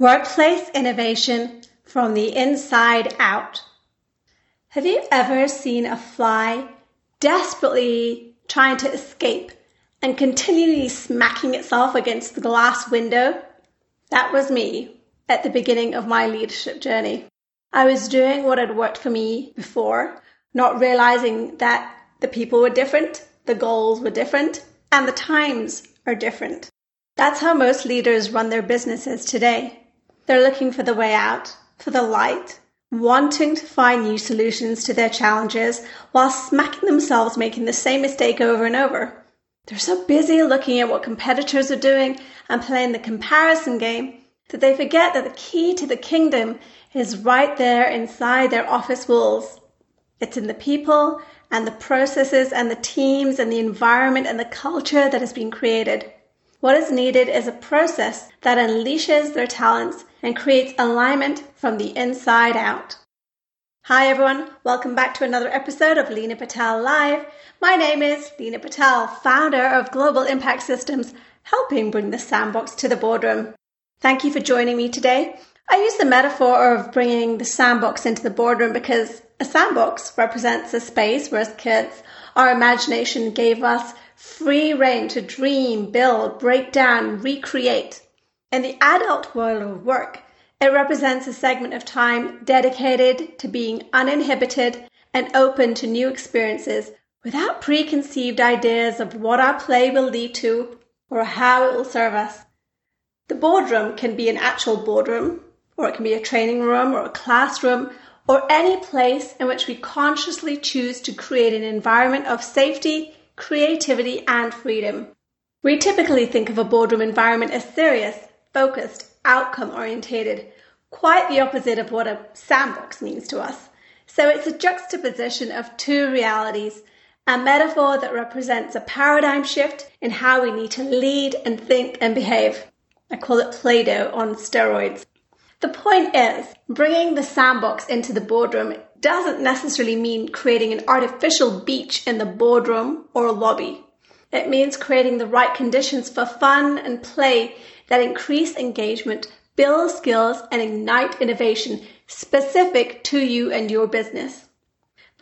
Workplace innovation from the inside out. Have you ever seen a fly desperately trying to escape and continually smacking itself against the glass window? That was me at the beginning of my leadership journey. I was doing what had worked for me before, not realizing that the people were different, the goals were different, and the times are different. That's how most leaders run their businesses today. They're looking for the way out, for the light, wanting to find new solutions to their challenges while smacking themselves making the same mistake over and over. They're so busy looking at what competitors are doing and playing the comparison game that they forget that the key to the kingdom is right there inside their office walls. It's in the people and the processes and the teams and the environment and the culture that has been created. What is needed is a process that unleashes their talents and creates alignment from the inside out. Hi everyone, welcome back to another episode of Lena Patel Live. My name is Lena Patel, founder of Global Impact Systems, helping bring the sandbox to the boardroom. Thank you for joining me today. I use the metaphor of bringing the sandbox into the boardroom because a sandbox represents a space where as kids our imagination gave us free reign to dream, build, break down, recreate. In the adult world of work, it represents a segment of time dedicated to being uninhibited and open to new experiences without preconceived ideas of what our play will lead to or how it will serve us. The boardroom can be an actual boardroom, or it can be a training room or a classroom or any place in which we consciously choose to create an environment of safety creativity, and freedom. We typically think of a boardroom environment as serious, focused, outcome orientated, quite the opposite of what a sandbox means to us. So it's a juxtaposition of two realities, a metaphor that represents a paradigm shift in how we need to lead and think and behave. I call it Play Doh on steroids. The point is, bringing the sandbox into the boardroom doesn't necessarily mean creating an artificial beach in the boardroom or lobby. It means creating the right conditions for fun and play that increase engagement, build skills, and ignite innovation specific to you and your business.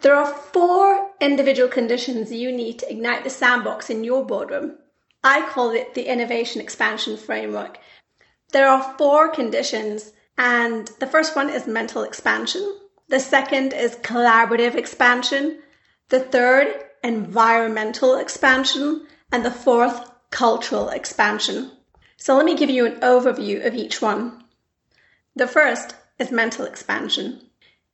There are four individual conditions you need to ignite the sandbox in your boardroom. I call it the innovation expansion framework. There are four conditions, and the first one is mental expansion. The second is collaborative expansion. The third, environmental expansion. And the fourth, cultural expansion. So let me give you an overview of each one. The first is mental expansion.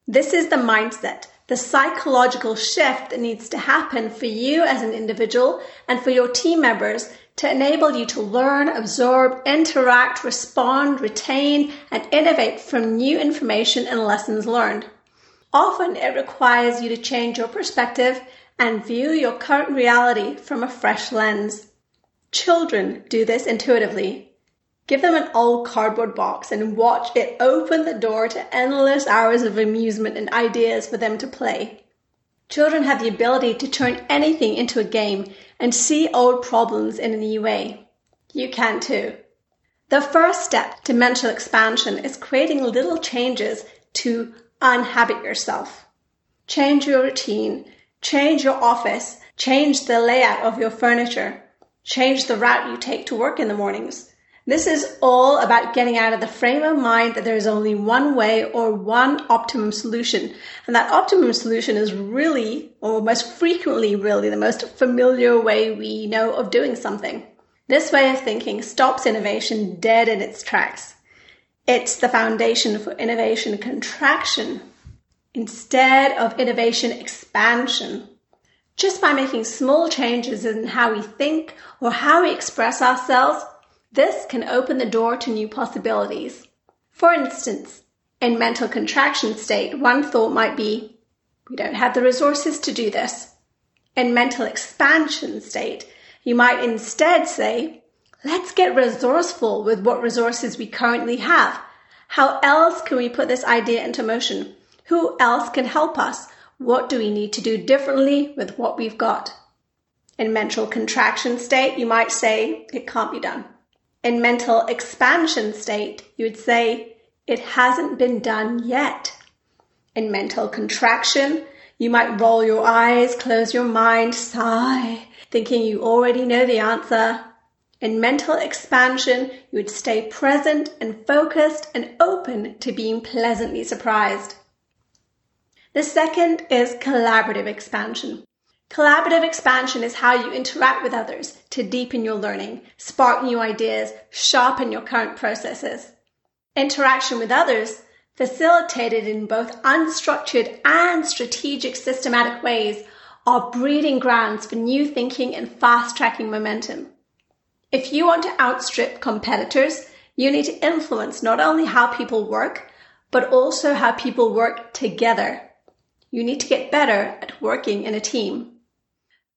This is the mindset, the psychological shift that needs to happen for you as an individual and for your team members to enable you to learn, absorb, interact, respond, retain, and innovate from new information and lessons learned. Often it requires you to change your perspective and view your current reality from a fresh lens. Children do this intuitively. Give them an old cardboard box and watch it open the door to endless hours of amusement and ideas for them to play. Children have the ability to turn anything into a game and see old problems in a new way. You can too. The first step to mental expansion is creating little changes to unhabit yourself. Change your routine, change your office, change the layout of your furniture, change the route you take to work in the mornings. This is all about getting out of the frame of mind that there is only one way or one optimum solution. And that optimum solution is really, or most frequently, really the most familiar way we know of doing something. This way of thinking stops innovation dead in its tracks. It's the foundation for innovation contraction instead of innovation expansion. Just by making small changes in how we think or how we express ourselves, this can open the door to new possibilities. For instance, in mental contraction state, one thought might be, we don't have the resources to do this. In mental expansion state, you might instead say, Let's get resourceful with what resources we currently have. How else can we put this idea into motion? Who else can help us? What do we need to do differently with what we've got? In mental contraction state, you might say, it can't be done. In mental expansion state, you would say, it hasn't been done yet. In mental contraction, you might roll your eyes, close your mind, sigh, thinking you already know the answer. In mental expansion, you would stay present and focused and open to being pleasantly surprised. The second is collaborative expansion. Collaborative expansion is how you interact with others to deepen your learning, spark new ideas, sharpen your current processes. Interaction with others, facilitated in both unstructured and strategic systematic ways, are breeding grounds for new thinking and fast tracking momentum. If you want to outstrip competitors, you need to influence not only how people work, but also how people work together. You need to get better at working in a team.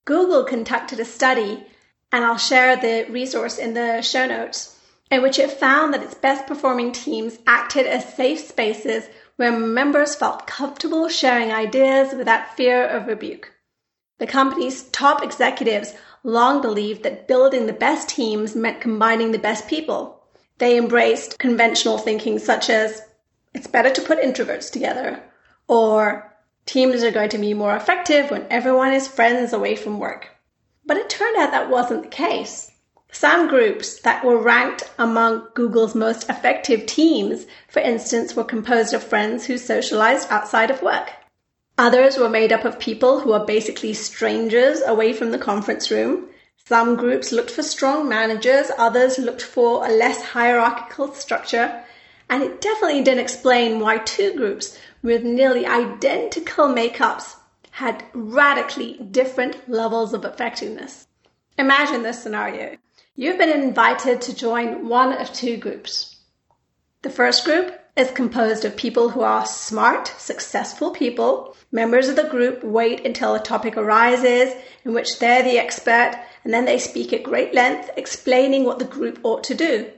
Google conducted a study, and I'll share the resource in the show notes, in which it found that its best performing teams acted as safe spaces where members felt comfortable sharing ideas without fear of rebuke. The company's top executives long believed that building the best teams meant combining the best people. They embraced conventional thinking such as, it's better to put introverts together, or Teams are going to be more effective when everyone is friends away from work. But it turned out that wasn't the case. Some groups that were ranked among Google's most effective teams, for instance, were composed of friends who socialized outside of work. Others were made up of people who are basically strangers away from the conference room. Some groups looked for strong managers, others looked for a less hierarchical structure, and it definitely didn't explain why two groups with nearly identical makeups had radically different levels of effectiveness. Imagine this scenario. You've been invited to join one of two groups. The first group is composed of people who are smart, successful people. Members of the group wait until a topic arises in which they're the expert and then they speak at great length explaining what the group ought to do.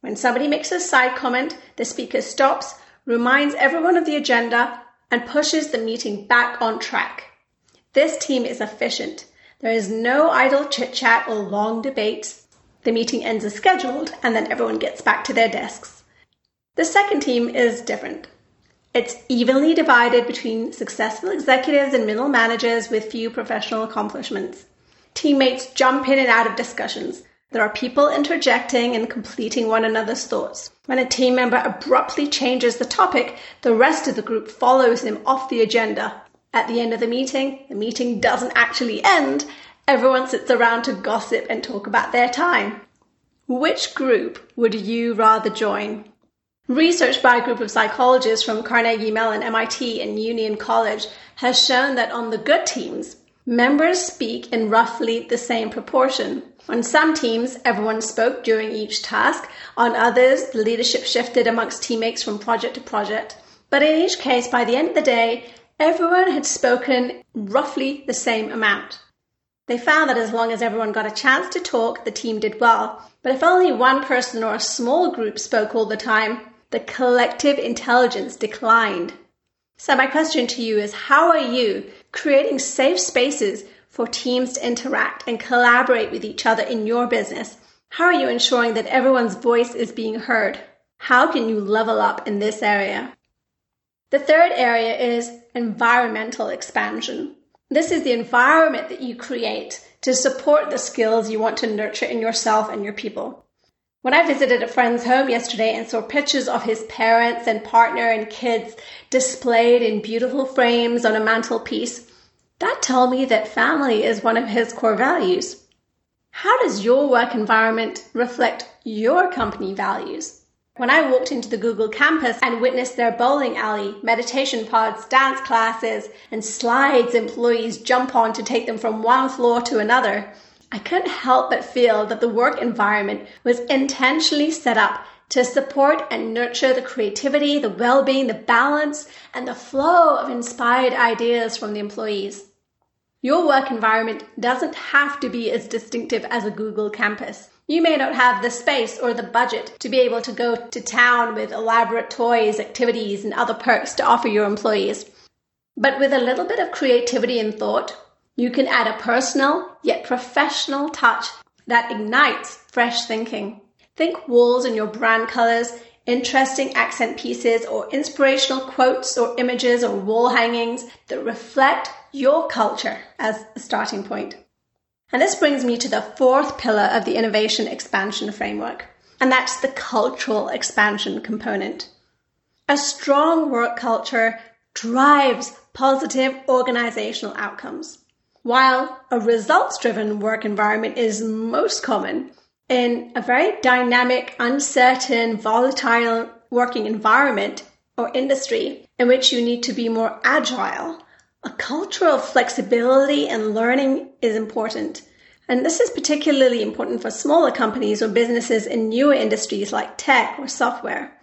When somebody makes a side comment, the speaker stops, reminds everyone of the agenda, and pushes the meeting back on track. This team is efficient. There is no idle chit chat or long debates. The meeting ends as scheduled, and then everyone gets back to their desks. The second team is different. It's evenly divided between successful executives and middle managers with few professional accomplishments. Teammates jump in and out of discussions. There are people interjecting and completing one another's thoughts. When a team member abruptly changes the topic, the rest of the group follows him off the agenda. At the end of the meeting, the meeting doesn't actually end. Everyone sits around to gossip and talk about their time. Which group would you rather join? Research by a group of psychologists from Carnegie Mellon, MIT, and Union College has shown that on the good teams, members speak in roughly the same proportion. On some teams, everyone spoke during each task. On others, the leadership shifted amongst teammates from project to project. But in each case, by the end of the day, everyone had spoken roughly the same amount. They found that as long as everyone got a chance to talk, the team did well. But if only one person or a small group spoke all the time, the collective intelligence declined. So my question to you is how are you creating safe spaces for teams to interact and collaborate with each other in your business? How are you ensuring that everyone's voice is being heard? How can you level up in this area? The third area is environmental expansion. This is the environment that you create to support the skills you want to nurture in yourself and your people. When I visited a friend's home yesterday and saw pictures of his parents and partner and kids displayed in beautiful frames on a mantelpiece, that told me that family is one of his core values. How does your work environment reflect your company values? When I walked into the Google campus and witnessed their bowling alley, meditation pods, dance classes, and slides employees jump on to take them from one floor to another, I couldn't help but feel that the work environment was intentionally set up to support and nurture the creativity, the well being, the balance, and the flow of inspired ideas from the employees. Your work environment doesn't have to be as distinctive as a Google campus. You may not have the space or the budget to be able to go to town with elaborate toys, activities, and other perks to offer your employees. But with a little bit of creativity and thought, you can add a personal yet professional touch that ignites fresh thinking. Think walls in your brand colors, interesting accent pieces, or inspirational quotes or images or wall hangings that reflect your culture as a starting point. And this brings me to the fourth pillar of the innovation expansion framework, and that's the cultural expansion component. A strong work culture drives positive organizational outcomes. While a results driven work environment is most common, in a very dynamic, uncertain, volatile working environment or industry in which you need to be more agile, a culture of flexibility and learning is important. And this is particularly important for smaller companies or businesses in newer industries like tech or software.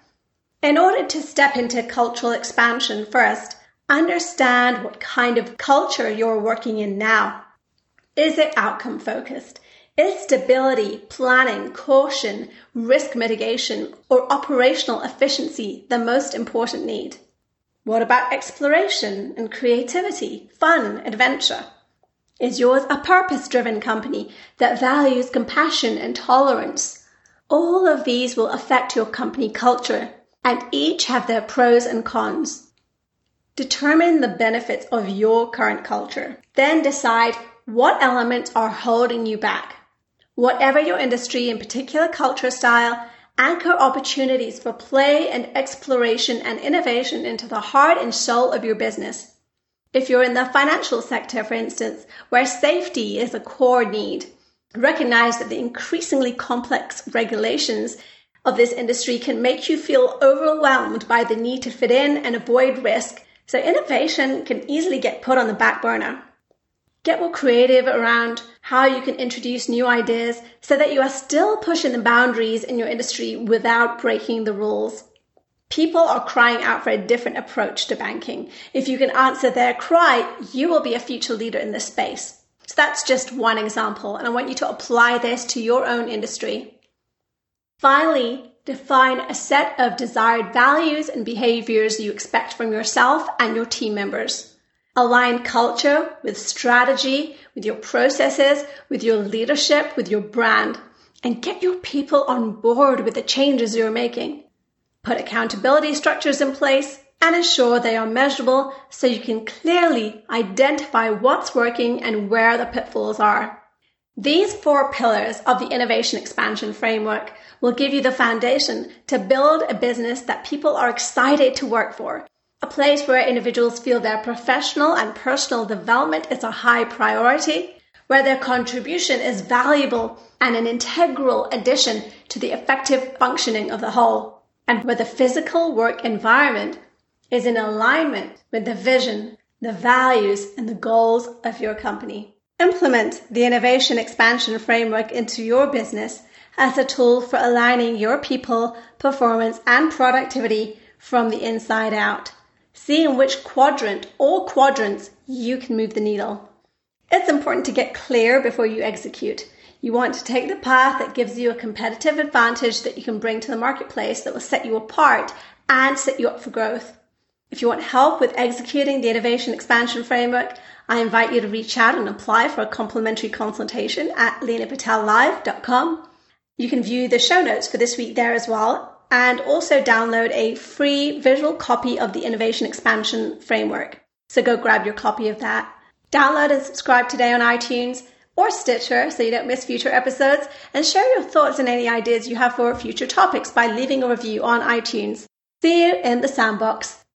In order to step into cultural expansion first, understand what kind of culture you're working in now. Is it outcome focused? Is stability, planning, caution, risk mitigation, or operational efficiency the most important need? What about exploration and creativity, fun, adventure? Is yours a purpose driven company that values compassion and tolerance? All of these will affect your company culture and each have their pros and cons. Determine the benefits of your current culture. Then decide what elements are holding you back. Whatever your industry and particular culture style, anchor opportunities for play and exploration and innovation into the heart and soul of your business. If you're in the financial sector, for instance, where safety is a core need, recognize that the increasingly complex regulations of this industry can make you feel overwhelmed by the need to fit in and avoid risk. So innovation can easily get put on the back burner. Get more creative around how you can introduce new ideas so that you are still pushing the boundaries in your industry without breaking the rules. People are crying out for a different approach to banking. If you can answer their cry, you will be a future leader in this space. So that's just one example, and I want you to apply this to your own industry. Finally, define a set of desired values and behaviors you expect from yourself and your team members. Align culture with strategy, with your processes, with your leadership, with your brand, and get your people on board with the changes you're making. Put accountability structures in place and ensure they are measurable so you can clearly identify what's working and where the pitfalls are. These four pillars of the innovation expansion framework will give you the foundation to build a business that people are excited to work for. A place where individuals feel their professional and personal development is a high priority, where their contribution is valuable and an integral addition to the effective functioning of the whole and where the physical work environment is in alignment with the vision, the values, and the goals of your company. Implement the innovation expansion framework into your business as a tool for aligning your people, performance, and productivity from the inside out. See in which quadrant or quadrants you can move the needle. It's important to get clear before you execute. You want to take the path that gives you a competitive advantage that you can bring to the marketplace that will set you apart and set you up for growth. If you want help with executing the innovation expansion framework, I invite you to reach out and apply for a complimentary consultation at leenapatellive.com. You can view the show notes for this week there as well and also download a free visual copy of the innovation expansion framework. So go grab your copy of that. Download and subscribe today on iTunes or Stitcher so you don't miss future episodes, and share your thoughts and any ideas you have for future topics by leaving a review on iTunes. See you in the sandbox.